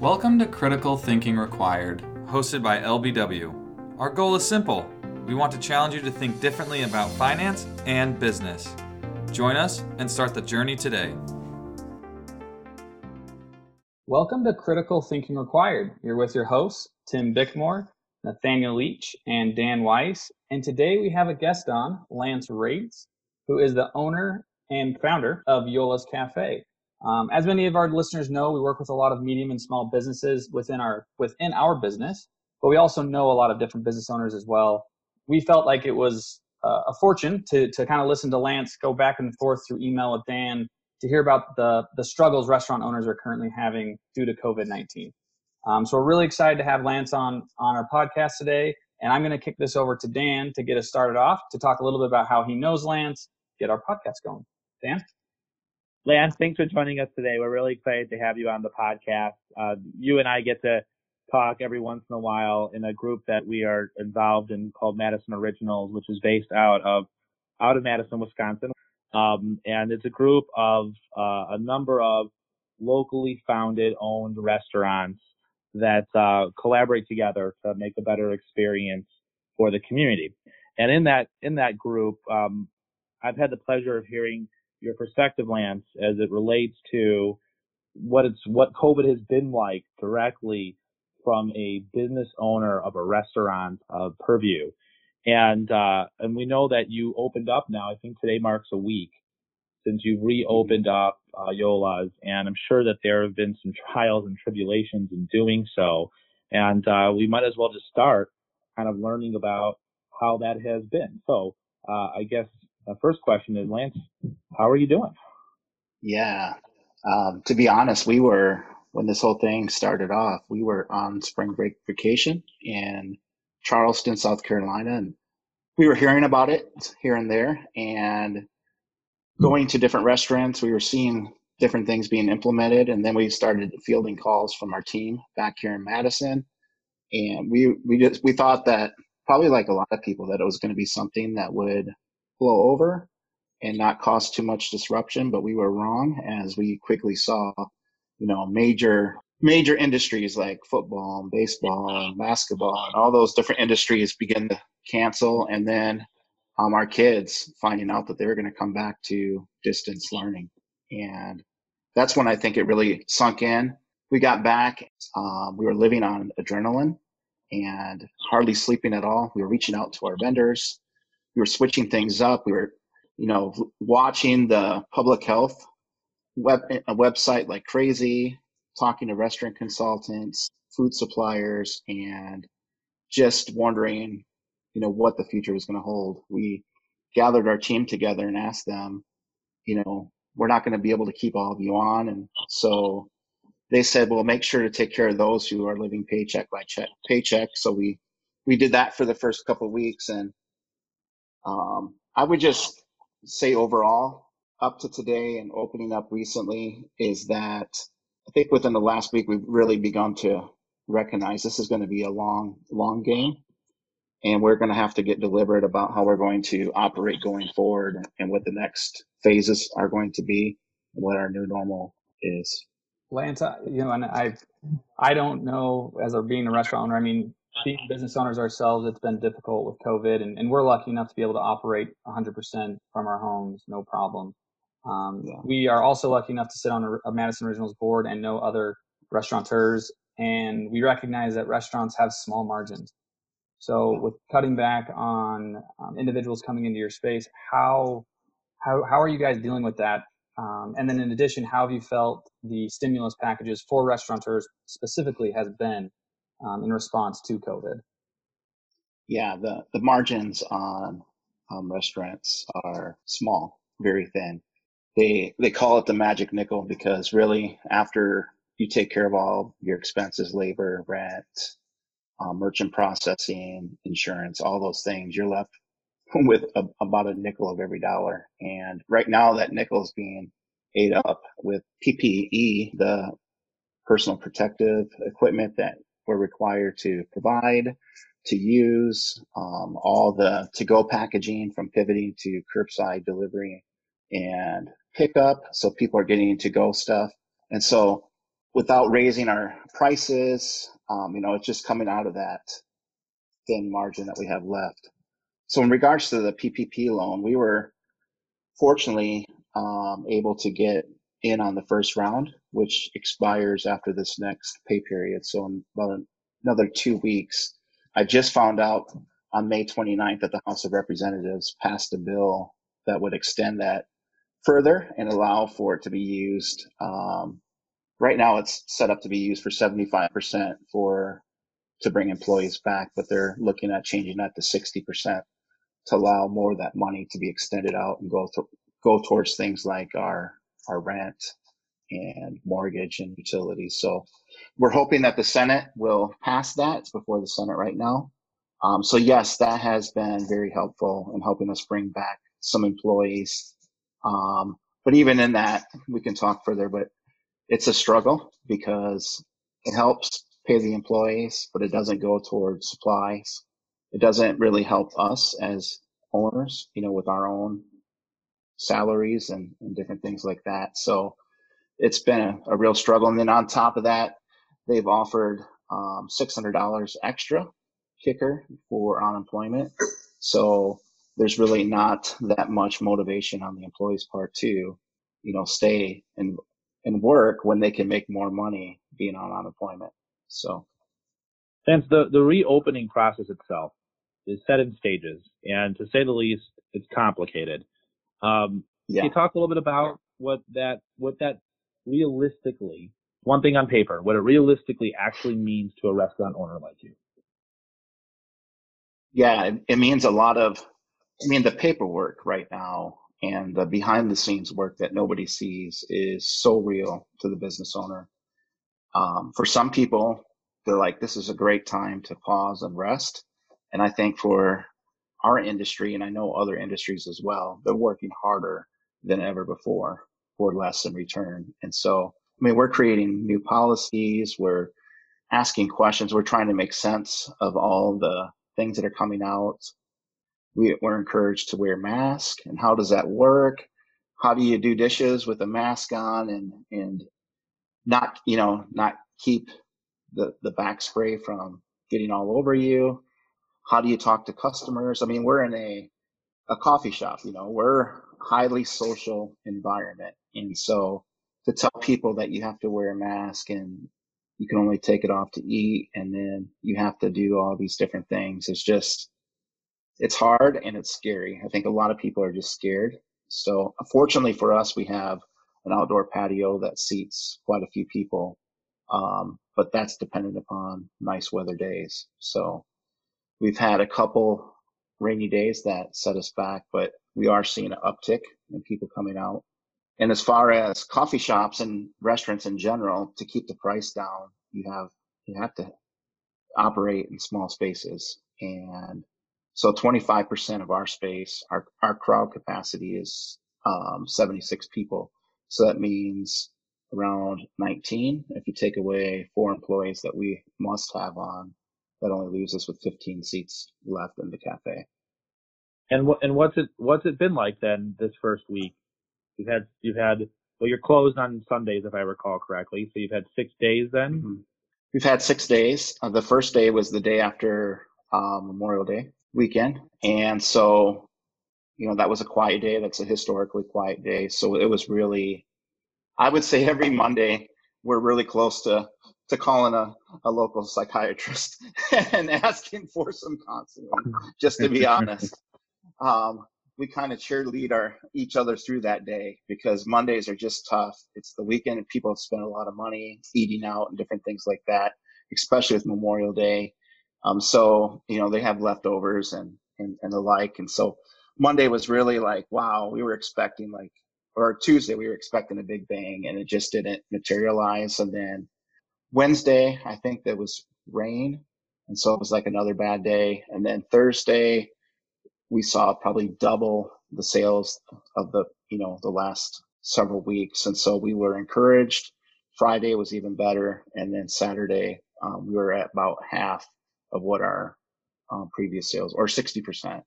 Welcome to Critical Thinking Required, hosted by LBW. Our goal is simple we want to challenge you to think differently about finance and business. Join us and start the journey today. Welcome to Critical Thinking Required. You're with your hosts, Tim Bickmore, Nathaniel Leach, and Dan Weiss. And today we have a guest on, Lance Rates, who is the owner and founder of Yola's Cafe. Um, as many of our listeners know, we work with a lot of medium and small businesses within our within our business, but we also know a lot of different business owners as well. We felt like it was uh, a fortune to to kind of listen to Lance go back and forth through email with Dan to hear about the the struggles restaurant owners are currently having due to COVID nineteen. Um, so we're really excited to have Lance on on our podcast today, and I'm going to kick this over to Dan to get us started off to talk a little bit about how he knows Lance, get our podcast going. Dan. Lance, thanks for joining us today. We're really excited to have you on the podcast. Uh, you and I get to talk every once in a while in a group that we are involved in called Madison Originals, which is based out of out of Madison, Wisconsin. Um, and it's a group of uh, a number of locally founded, owned restaurants that uh, collaborate together to make a better experience for the community. And in that in that group, um, I've had the pleasure of hearing your perspective, Lance, as it relates to what it's what COVID has been like directly from a business owner of a restaurant of purview. And uh, and we know that you opened up now. I think today marks a week since you reopened up uh, Yola's, and I'm sure that there have been some trials and tribulations in doing so. And uh, we might as well just start kind of learning about how that has been. So uh, I guess the first question is, Lance, how are you doing? Yeah. Um, to be honest, we were, when this whole thing started off, we were on spring break vacation in Charleston, South Carolina. And we were hearing about it here and there and going to different restaurants. We were seeing different things being implemented. And then we started fielding calls from our team back here in Madison. And we, we just, we thought that probably like a lot of people that it was going to be something that would blow over and not cause too much disruption, but we were wrong as we quickly saw, you know, major major industries like football and baseball and basketball and all those different industries begin to cancel. And then um, our kids finding out that they were going to come back to distance learning. And that's when i think it really sunk in. We got back um, we were living on adrenaline and hardly sleeping at all. We were reaching out to our vendors we were switching things up. We were, you know, watching the public health web a website like crazy, talking to restaurant consultants, food suppliers, and just wondering, you know, what the future was going to hold. We gathered our team together and asked them, you know, we're not going to be able to keep all of you on, and so they said, well, make sure to take care of those who are living paycheck by check, paycheck. So we we did that for the first couple of weeks, and um, I would just say overall, up to today and opening up recently, is that I think within the last week we've really begun to recognize this is going to be a long, long game, and we're going to have to get deliberate about how we're going to operate going forward and what the next phases are going to be and what our new normal is. Lance, you know, and I, I don't know as a being a restaurant owner. I mean, being business owners ourselves, it's been difficult with COVID, and, and we're lucky enough to be able to operate 100% from our homes, no problem. Um, yeah. We are also lucky enough to sit on a, a, Madison Originals board and know other restaurateurs, and we recognize that restaurants have small margins. So, with cutting back on um, individuals coming into your space, how how how are you guys dealing with that? Um, and then, in addition, how have you felt the stimulus packages for restaurateurs specifically has been um, in response to COVID? Yeah, the, the margins on um, restaurants are small, very thin. They they call it the magic nickel because really after you take care of all your expenses, labor, rent, um, merchant processing, insurance, all those things, you're left with a, about a nickel of every dollar. And right now that nickel is being ate up with PPE, the personal protective equipment that we're required to provide, to use, um, all the to-go packaging from pivoting to curbside delivery and pickup. So people are getting to-go stuff. And so without raising our prices. Um, you know, it's just coming out of that thin margin that we have left. So in regards to the PPP loan, we were fortunately um, able to get in on the first round, which expires after this next pay period. So in about another two weeks, I just found out on May 29th that the House of Representatives passed a bill that would extend that further and allow for it to be used. Um, right now, it's set up to be used for 75% for to bring employees back, but they're looking at changing that to 60% to allow more of that money to be extended out and go go towards things like our our rent and mortgage and utilities. So we're hoping that the Senate will pass that. It's before the Senate right now. Um, so yes, that has been very helpful in helping us bring back some employees. Um, but even in that, we can talk further, but it's a struggle because it helps pay the employees, but it doesn't go towards supplies. It doesn't really help us as owners, you know, with our own salaries and, and different things like that. So it's been a, a, real struggle. And then on top of that, they've offered um, $600 extra kicker for unemployment. So there's really not that much motivation on the employee's part to, you know, stay and and work when they can make more money being on unemployment. So, since the the reopening process itself is set in stages, and to say the least, it's complicated. Um, yeah. Can you talk a little bit about what that what that realistically, one thing on paper, what it realistically actually means to a restaurant owner like you? Yeah, it, it means a lot of. I mean, the paperwork right now and the behind the scenes work that nobody sees is so real to the business owner. Um, for some people, they're like, this is a great time to pause and rest. And I think for our industry, and I know other industries as well, they're working harder than ever before for less in return. And so, I mean, we're creating new policies. We're asking questions. We're trying to make sense of all the things that are coming out. We, we're encouraged to wear masks and how does that work? How do you do dishes with a mask on and, and not, you know, not keep the, the back spray from getting all over you? How do you talk to customers? I mean, we're in a, a coffee shop, you know, we're highly social environment. And so to tell people that you have to wear a mask and you can only take it off to eat and then you have to do all these different things is just, it's hard and it's scary. I think a lot of people are just scared. So fortunately for us, we have an outdoor patio that seats quite a few people. Um, but that's dependent upon nice weather days. So We've had a couple rainy days that set us back, but we are seeing an uptick in people coming out. And as far as coffee shops and restaurants in general, to keep the price down, you have you have to operate in small spaces. And so 25% of our space, our, our crowd capacity is um, 76 people. So that means around 19 if you take away four employees that we must have on that only leaves us with 15 seats left in the cafe. And what and what's it what's it been like then this first week? You've had you've had well you're closed on Sundays if I recall correctly, so you've had six days then. Mm-hmm. We've had six days. Uh, the first day was the day after um, Memorial Day weekend, and so you know that was a quiet day. That's a historically quiet day. So it was really, I would say every Monday we're really close to to calling a, a local psychiatrist and asking for some counseling, just to be honest. Um, we kind of cheerlead our each other through that day because Mondays are just tough. It's the weekend and people have spent a lot of money eating out and different things like that, especially with Memorial Day. Um, so, you know, they have leftovers and, and, and the like. And so Monday was really like, wow, we were expecting like, or Tuesday, we were expecting a big bang and it just didn't materialize. And then Wednesday, I think there was rain. And so it was like another bad day. And then Thursday, we saw probably double the sales of the, you know, the last several weeks. And so we were encouraged. Friday was even better. And then Saturday, um, we were at about half of what our um, previous sales or 60%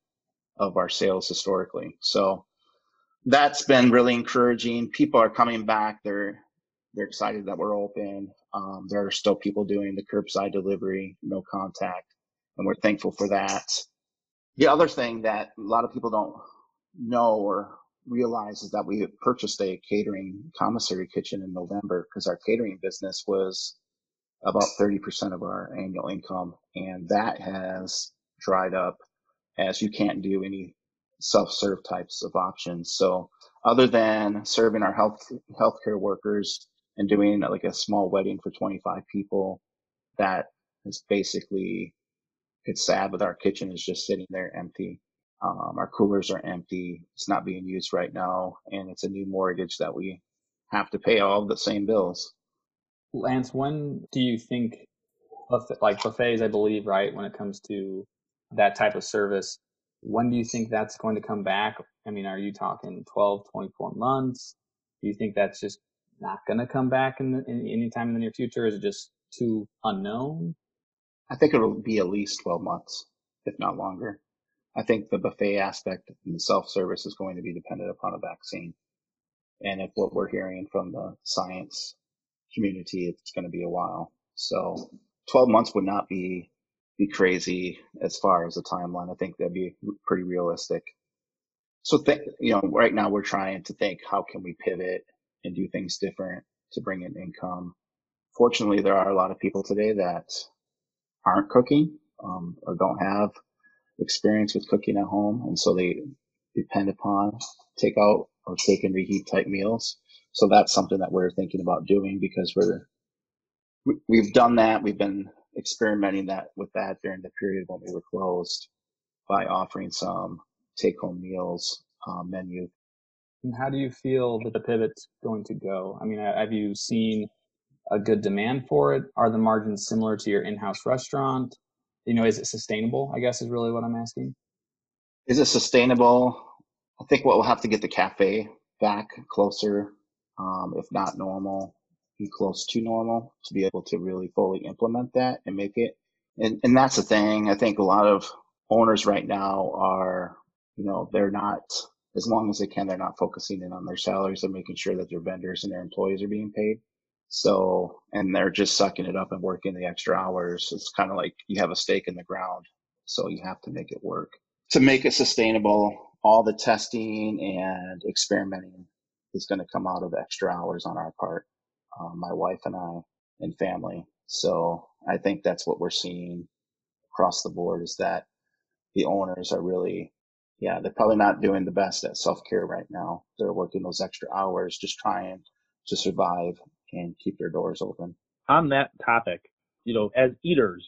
of our sales historically. So that's been really encouraging. People are coming back. They're they're excited that we're open. Um, there are still people doing the curbside delivery, no contact, and we're thankful for that. The other thing that a lot of people don't know or realize is that we purchased a catering commissary kitchen in November because our catering business was about 30% of our annual income. And that has dried up as you can't do any self-serve types of options. So other than serving our health healthcare workers and doing like a small wedding for 25 people, that is basically it's sad, but our kitchen is just sitting there empty. Um, our coolers are empty. It's not being used right now, and it's a new mortgage that we have to pay all the same bills. Lance, when do you think, like buffets, I believe, right, when it comes to that type of service, when do you think that's going to come back? I mean, are you talking 12, 24 months? Do you think that's just not going to come back in, the, in any time in the near future? Is it just too unknown? I think it'll be at least 12 months, if not longer. I think the buffet aspect and the self service is going to be dependent upon a vaccine. And if what we're hearing from the science community, it's going to be a while. So 12 months would not be be crazy as far as the timeline. I think that'd be pretty realistic. So, th- you know, right now we're trying to think how can we pivot and do things different to bring in income. Fortunately, there are a lot of people today that aren't cooking um, or don't have experience with cooking at home, and so they depend upon takeout or take and reheat type meals. So that's something that we're thinking about doing because we're we've done that. We've been experimenting that with that during the period when we were closed by offering some take home meals um, menu. And how do you feel that the pivot's going to go? I mean, have you seen a good demand for it? Are the margins similar to your in-house restaurant? You know, is it sustainable? I guess is really what I'm asking. Is it sustainable? I think what we'll have to get the cafe back closer, um, if not normal, be close to normal to be able to really fully implement that and make it. And, and that's the thing. I think a lot of owners right now are, you know, they're not, as long as they can, they're not focusing in on their salaries. They're making sure that their vendors and their employees are being paid. So, and they're just sucking it up and working the extra hours. It's kind of like you have a stake in the ground. So you have to make it work. To make it sustainable, all the testing and experimenting is going to come out of extra hours on our part uh, my wife and I and family. So I think that's what we're seeing across the board is that the owners are really, yeah, they're probably not doing the best at self care right now. They're working those extra hours, just trying to survive and keep their doors open. On that topic, you know, as eaters,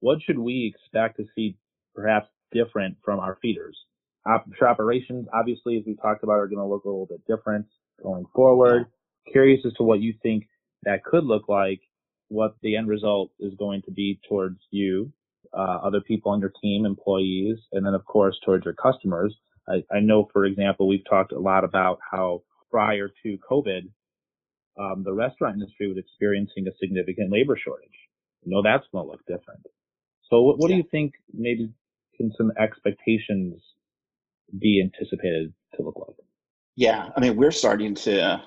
what should we expect to see perhaps different from our feeders? Our operations, obviously, as we talked about, are going to look a little bit different going forward curious as to what you think that could look like, what the end result is going to be towards you, uh, other people on your team, employees, and then of course towards your customers. I, I know, for example, we've talked a lot about how prior to COVID, um, the restaurant industry was experiencing a significant labor shortage. You know, that's going to look different. So what, what yeah. do you think maybe can some expectations be anticipated to look like? Yeah, I mean, we're starting to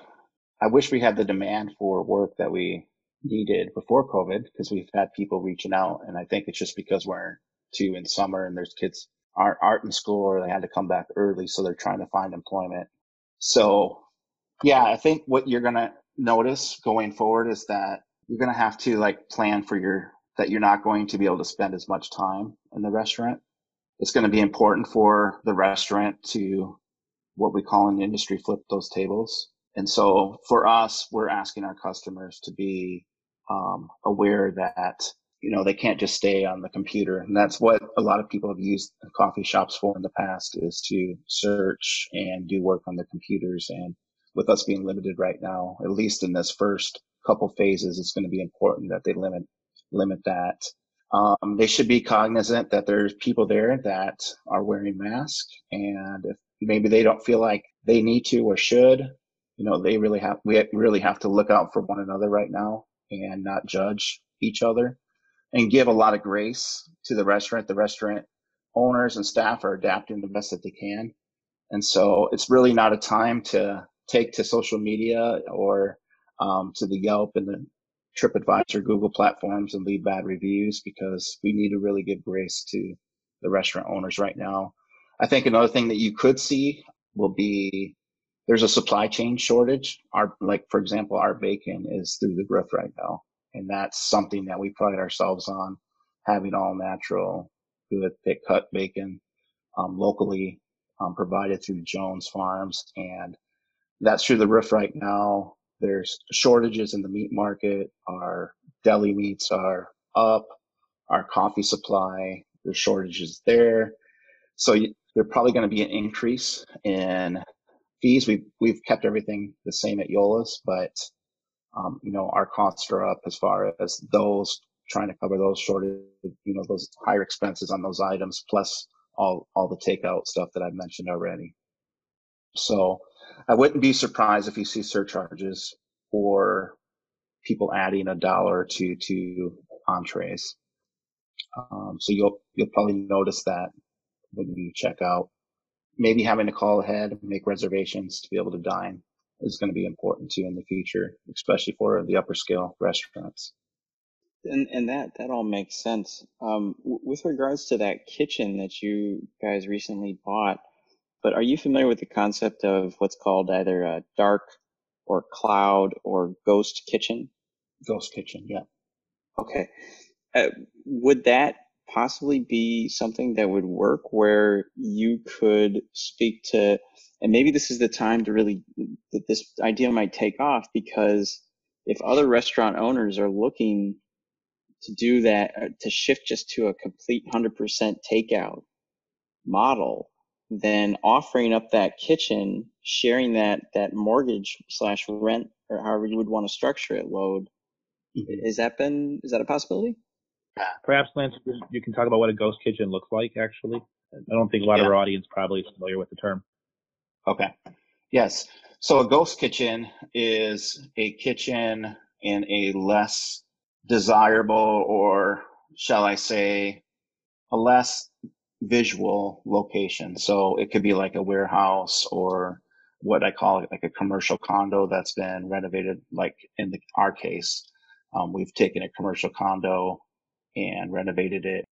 I wish we had the demand for work that we needed before COVID because we've had people reaching out. And I think it's just because we're two in summer and there's kids aren't, aren't in school or they had to come back early. So they're trying to find employment. So yeah, I think what you're going to notice going forward is that you're going to have to like plan for your, that you're not going to be able to spend as much time in the restaurant. It's going to be important for the restaurant to what we call in the industry flip those tables and so for us, we're asking our customers to be um, aware that you know they can't just stay on the computer, and that's what a lot of people have used coffee shops for in the past is to search and do work on the computers. And with us being limited right now, at least in this first couple phases, it's going to be important that they limit limit that. Um, they should be cognizant that there's people there that are wearing masks, and if maybe they don't feel like they need to or should, you know, they really have, we really have to look out for one another right now and not judge each other and give a lot of grace to the restaurant. The restaurant owners and staff are adapting the best that they can. And so it's really not a time to take to social media or um, to the Yelp and the TripAdvisor, Google platforms and leave bad reviews because we need to really give grace to the restaurant owners right now. I think another thing that you could see will be there's a supply chain shortage. Our, like, for example, our bacon is through the roof right now. And that's something that we pride ourselves on having all natural, good, thick cut bacon, um, locally, um, provided through Jones Farms. And that's through the roof right now. There's shortages in the meat market. Our deli meats are up. Our coffee supply, there's shortages there. So there's probably going to be an increase in fees. We've, we've kept everything the same at Yola's, but, um, you know, our costs are up as far as those trying to cover those shortage, you know, those higher expenses on those items, plus all, all the takeout stuff that I've mentioned already. So I wouldn't be surprised if you see surcharges or people adding a dollar or two to entrees. Um, so you'll, you'll probably notice that when you check out. Maybe having to call ahead, make reservations to be able to dine is going to be important too in the future, especially for the upper scale restaurants. And and that that all makes sense. Um, w- with regards to that kitchen that you guys recently bought, but are you familiar with the concept of what's called either a dark or cloud or ghost kitchen? Ghost kitchen, yeah. Okay. Uh, would that possibly be something that would work where you could speak to, and maybe this is the time to really, that this idea might take off because if other restaurant owners are looking to do that, uh, to shift just to a complete 100% takeout model, then offering up that kitchen, sharing that, that mortgage slash rent or however you would want to structure it load, mm-hmm. is that been, is that a possibility? Perhaps Lance, you can talk about what a ghost kitchen looks like. Actually, I don't think a lot yeah. of our audience probably is familiar with the term. Okay. Yes. So a ghost kitchen is a kitchen in a less desirable, or shall I say, a less visual location. So it could be like a warehouse or what I call like a commercial condo that's been renovated. Like in the, our case, um, we've taken a commercial condo and renovated it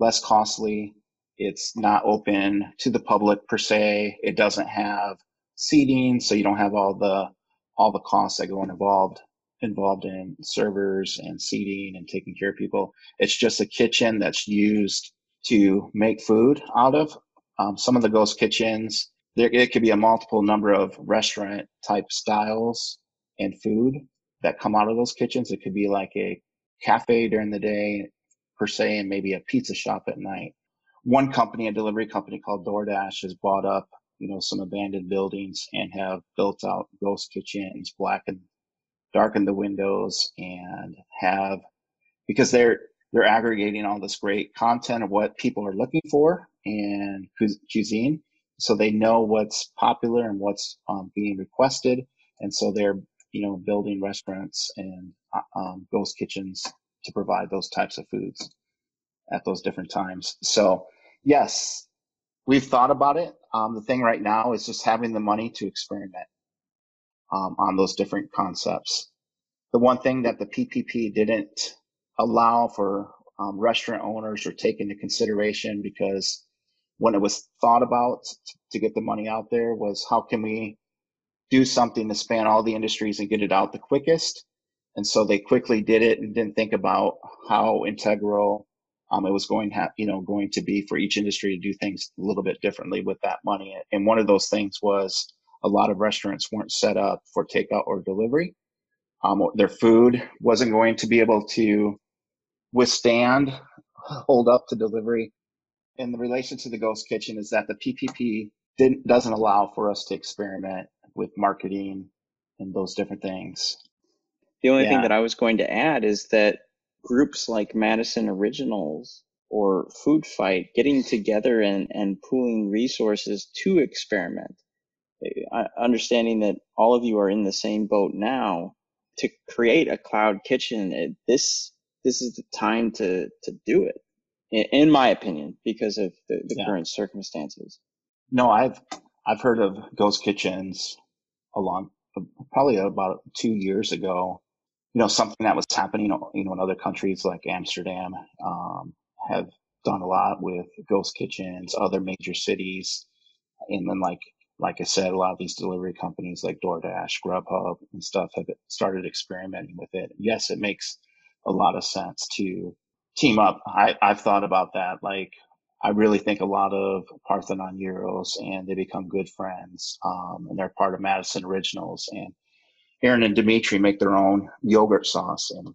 less costly. It's not open to the public per se. It doesn't have seating, so you don't have all the all the costs that go involved involved in servers and seating and taking care of people. It's just a kitchen that's used to make food out of. Um, some of the ghost kitchens, there it could be a multiple number of restaurant type styles and food that come out of those kitchens. It could be like a cafe during the day per se and maybe a pizza shop at night. One company, a delivery company called DoorDash has bought up, you know, some abandoned buildings and have built out ghost kitchens, blackened, darkened the windows and have, because they're, they're aggregating all this great content of what people are looking for in cuisine. So they know what's popular and what's um, being requested. And so they're, you know, building restaurants and uh, um, ghost kitchens to provide those types of foods at those different times. So yes, we've thought about it. Um, the thing right now is just having the money to experiment um, on those different concepts. The one thing that the PPP didn't allow for um, restaurant owners or take into consideration because when it was thought about to get the money out there was how can we do something to span all the industries and get it out the quickest and so they quickly did it and didn't think about how integral um, it was going to have, you know, going to be for each industry to do things a little bit differently with that money. And one of those things was a lot of restaurants weren't set up for takeout or delivery. Um, their food wasn't going to be able to withstand, hold up to delivery. And the relation to the ghost kitchen is that the PPP didn't, doesn't allow for us to experiment with marketing and those different things. The only yeah. thing that I was going to add is that groups like Madison Originals or Food Fight getting together and, and pooling resources to experiment, uh, understanding that all of you are in the same boat now to create a cloud kitchen. this this is the time to to do it, in, in my opinion, because of the, the yeah. current circumstances. No, I've I've heard of ghost kitchens a long probably about two years ago, you know, something that was happening, you know, in other countries like Amsterdam, um, have done a lot with ghost kitchens, other major cities. And then like, like I said, a lot of these delivery companies like DoorDash, Grubhub and stuff have started experimenting with it. Yes, it makes a lot of sense to team up. I, I've thought about that. Like, I really think a lot of Parthenon Gyros and they become good friends. Um, and they're part of Madison Originals and Aaron and Dimitri make their own yogurt sauce and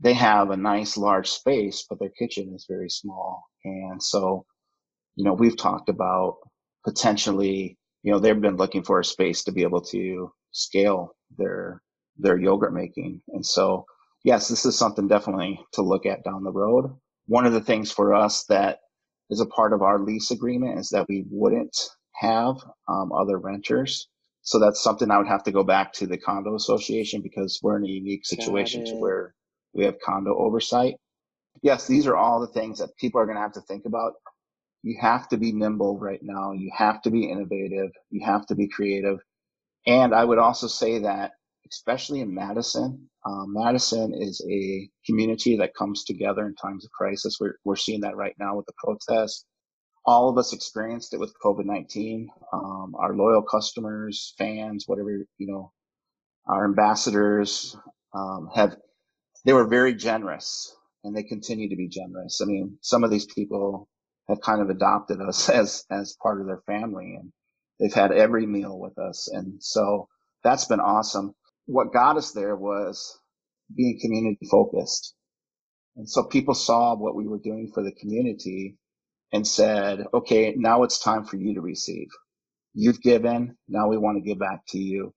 they have a nice large space, but their kitchen is very small. And so, you know, we've talked about potentially, you know, they've been looking for a space to be able to scale their, their yogurt making. And so, yes, this is something definitely to look at down the road. One of the things for us that is a part of our lease agreement is that we wouldn't have um, other renters. So that's something I would have to go back to the condo association because we're in a unique situation to where we have condo oversight. Yes, these are all the things that people are going to have to think about. You have to be nimble right now. You have to be innovative. You have to be creative. And I would also say that, especially in Madison, um, Madison is a community that comes together in times of crisis. We're, we're seeing that right now with the protests. All of us experienced it with COVID-19. Um, our loyal customers, fans, whatever, you know, our ambassadors um, have, they were very generous and they continue to be generous. I mean, some of these people have kind of adopted us as, as part of their family and they've had every meal with us. And so that's been awesome what got us there was being community focused. And so people saw what we were doing for the community and said, okay, now it's time for you to receive. You've given. Now we want to give back to you.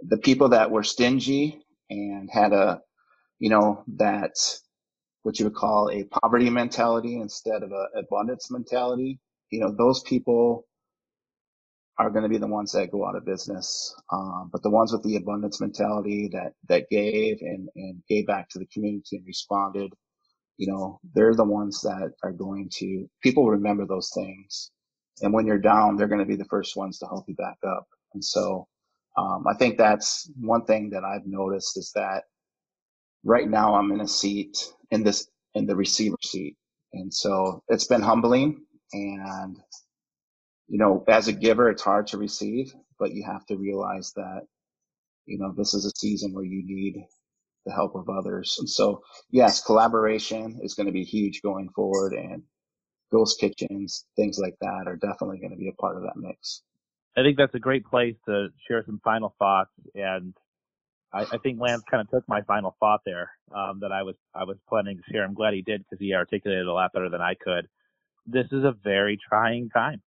The people that were stingy and had a, you know, that what you would call a poverty mentality instead of a abundance mentality, you know, those people are going to be the ones that go out of business. Um, but the ones with the abundance mentality that, that gave and, and gave back to the community and responded, you know, they're the ones that are going to, people remember those things. And when you're down, they're going to be the first ones to help you back up. And so, um, I think that's one thing that I've noticed is that right now I'm in a seat in this, in the receiver seat. And so it's been humbling and you know, as a giver, it's hard to receive, but you have to realize that, you know, this is a season where you need the help of others. And so, yes, collaboration is going to be huge going forward and ghost kitchens, things like that are definitely going to be a part of that mix. I think that's a great place to share some final thoughts. And I, I think Lance kind of took my final thought there um, that I was I was planning to share. I'm glad he did because he articulated a lot better than I could. This is a very trying time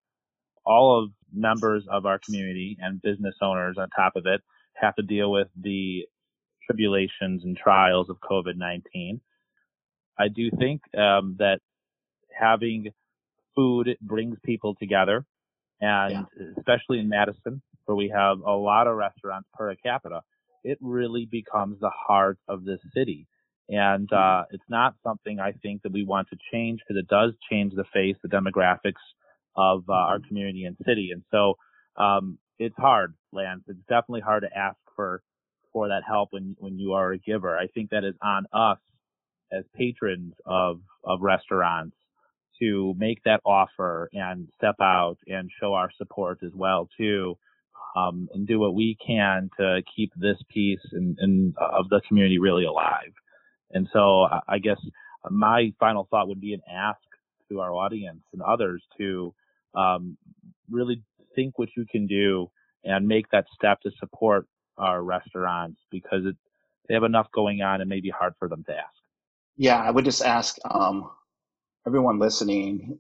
all of members of our community and business owners on top of it have to deal with the tribulations and trials of COVID-19. I do think um, that having food brings people together, and yeah. especially in Madison, where we have a lot of restaurants per capita, it really becomes the heart of this city. And mm-hmm. uh, it's not something I think that we want to change because it does change the face, the demographics of uh, our mm-hmm. community and city. And so um, it's hard, Lance. It's definitely hard to ask for for that help when when you are a giver. I think that is on us as patrons of of restaurants to make that offer and step out and show our support as well too. Um, and do what we can to keep this piece in, in, of the community really alive. And so I guess my final thought would be an ask to our audience and others to um, really think what you can do and make that step to support our restaurants because it, they have enough going on and may be hard for them to ask. Yeah, I would just ask um, everyone listening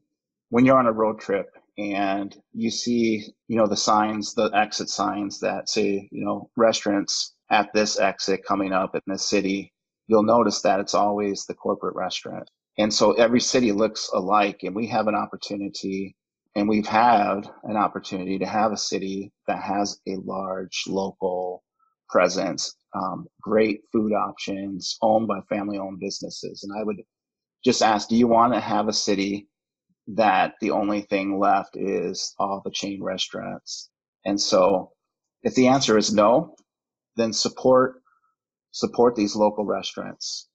when you're on a road trip and you see, you know, the signs, the exit signs that say, you know, restaurants at this exit coming up in this city, you'll notice that it's always the corporate restaurant. And so every city looks alike and we have an opportunity and we've had an opportunity to have a city that has a large local presence, um, great food options owned by family owned businesses. And I would just ask, do you want to have a city that the only thing left is all the chain restaurants? And so if the answer is no, then support support these local restaurants.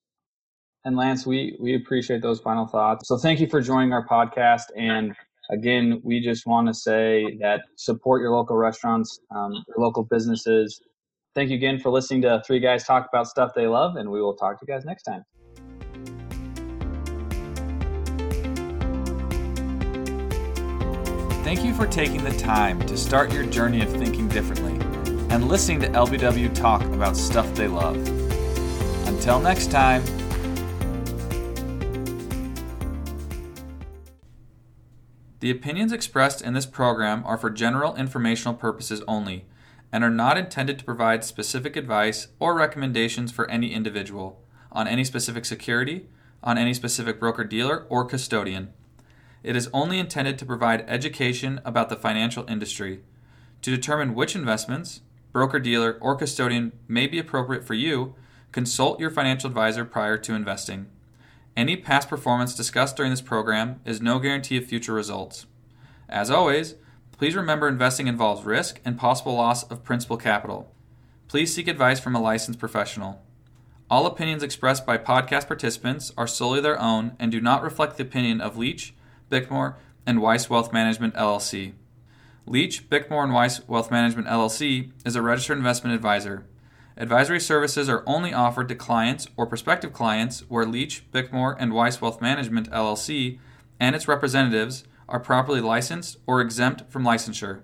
And Lance, we we appreciate those final thoughts. So thank you for joining our podcast. And again, we just want to say that support your local restaurants, um, your local businesses. Thank you again for listening to Three Guys Talk About Stuff They Love, and we will talk to you guys next time. Thank you for taking the time to start your journey of thinking differently and listening to LBW talk about stuff they love. Until next time. The opinions expressed in this program are for general informational purposes only and are not intended to provide specific advice or recommendations for any individual on any specific security, on any specific broker dealer or custodian. It is only intended to provide education about the financial industry. To determine which investments, broker dealer, or custodian may be appropriate for you, consult your financial advisor prior to investing. Any past performance discussed during this program is no guarantee of future results. As always, please remember investing involves risk and possible loss of principal capital. Please seek advice from a licensed professional. All opinions expressed by podcast participants are solely their own and do not reflect the opinion of Leach, Bickmore, and Weiss Wealth Management LLC. Leach, Bickmore, and Weiss Wealth Management LLC is a registered investment advisor. Advisory services are only offered to clients or prospective clients where Leach, Bickmore, and Weiss Wealth Management LLC and its representatives are properly licensed or exempt from licensure.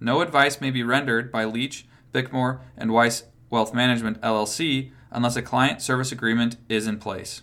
No advice may be rendered by Leach, Bickmore, and Weiss Wealth Management LLC unless a client service agreement is in place.